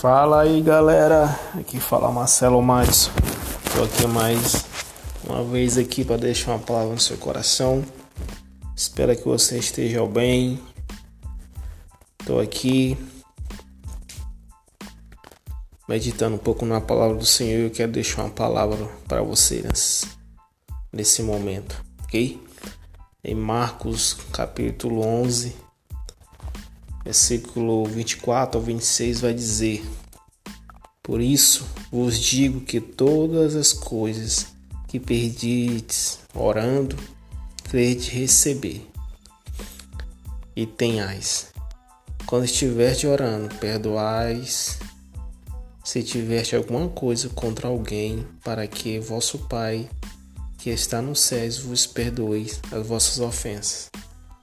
Fala aí galera, aqui fala Marcelo Matos. Tô aqui mais uma vez aqui para deixar uma palavra no seu coração. Espero que você esteja bem. Tô aqui meditando um pouco na palavra do Senhor eu quero deixar uma palavra para você nesse, nesse momento, ok? Em Marcos capítulo 11, versículo 24 ao 26 vai dizer: Por isso vos digo que todas as coisas que perdides orando, crede receber e tenhais. Quando estiverte orando, perdoais se tiveste alguma coisa contra alguém, para que vosso Pai, que está nos céus, vos perdoe as vossas ofensas.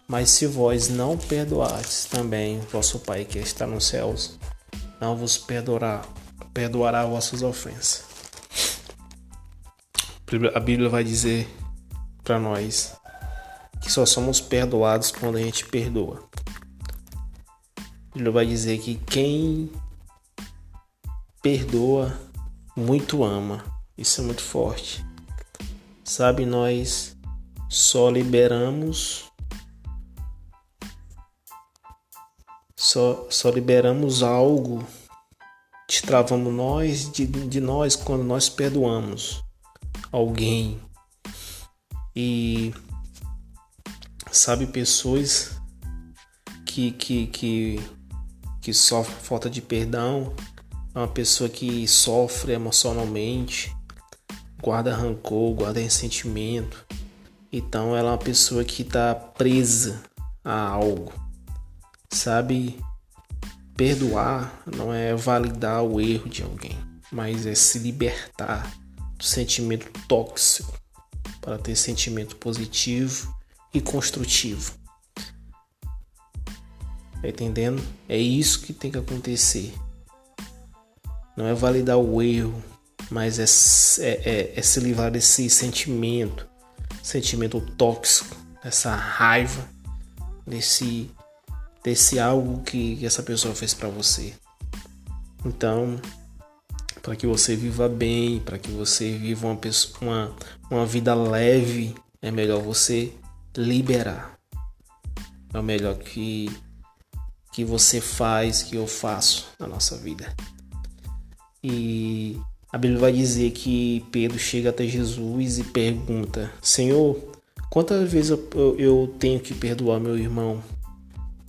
Mas se vós não perdoardes, também vosso Pai, que está nos céus, não vos perdoará, perdoará vossas ofensas. A Bíblia vai dizer para nós que só somos perdoados quando a gente perdoa. A Bíblia vai dizer que quem perdoa, muito ama. Isso é muito forte. Sabe, nós só liberamos só, só liberamos algo, destravamos nós de, de nós quando nós perdoamos alguém. E sabe pessoas que que que, que sofrem falta de perdão é uma pessoa que sofre emocionalmente, guarda rancor, guarda ressentimento. Então ela é uma pessoa que está presa a algo. Sabe? Perdoar não é validar o erro de alguém, mas é se libertar do sentimento tóxico para ter sentimento positivo e construtivo. Tá entendendo? É isso que tem que acontecer. Não é validar o erro, mas é, é, é, é se livrar desse sentimento, sentimento tóxico, essa raiva, desse, desse algo que essa pessoa fez para você. Então, para que você viva bem, para que você viva uma, pessoa, uma, uma vida leve, é melhor você liberar. É o melhor que, que você faz, que eu faço na nossa vida. E a Bíblia vai dizer que Pedro chega até Jesus e pergunta: Senhor, quantas vezes eu, eu, eu tenho que perdoar meu irmão?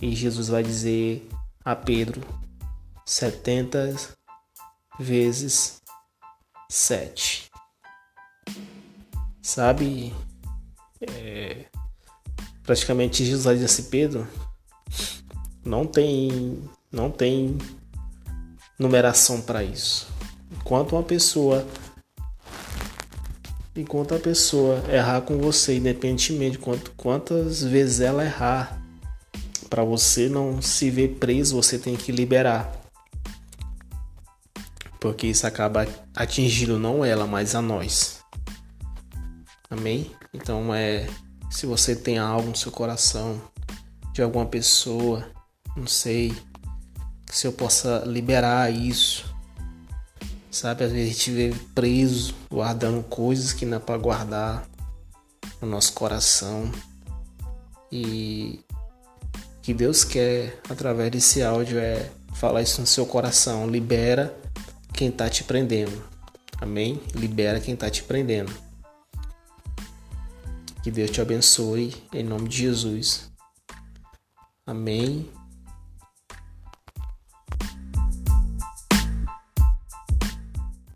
E Jesus vai dizer a Pedro: 70 vezes 7. Sabe? É, praticamente Jesus vai dizer assim: Pedro, não tem, não tem numeração para isso. Enquanto uma pessoa enquanto a pessoa errar com você, independentemente de quanto, quantas vezes ela errar, para você não se ver preso, você tem que liberar. Porque isso acaba atingindo não ela, mas a nós. Amém? Então é se você tem algo no seu coração de alguma pessoa, não sei, se eu possa liberar isso. Sabe, às vezes a gente vive preso, guardando coisas que não é para guardar no nosso coração. E que Deus quer através desse áudio é falar isso no seu coração. Libera quem tá te prendendo. Amém? Libera quem tá te prendendo. Que Deus te abençoe em nome de Jesus. Amém.